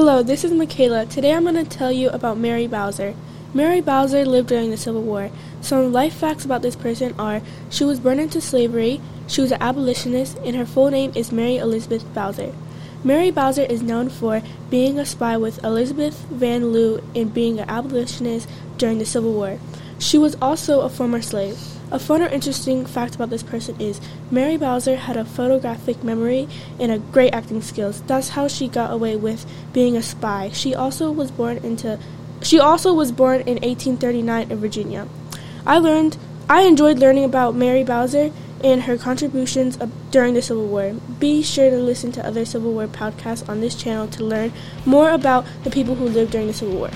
Hello, this is Michaela. Today I'm going to tell you about Mary Bowser. Mary Bowser lived during the Civil War. Some life facts about this person are she was born into slavery, she was an abolitionist, and her full name is Mary Elizabeth Bowser. Mary Bowser is known for being a spy with Elizabeth Van Lew and being an abolitionist during the Civil War. She was also a former slave. A fun or interesting fact about this person is Mary Bowser had a photographic memory and a great acting skills. That's how she got away with being a spy. She also was born into she also was born in 1839 in Virginia. I learned I enjoyed learning about Mary Bowser and her contributions during the Civil War. Be sure to listen to other Civil War podcasts on this channel to learn more about the people who lived during the Civil War.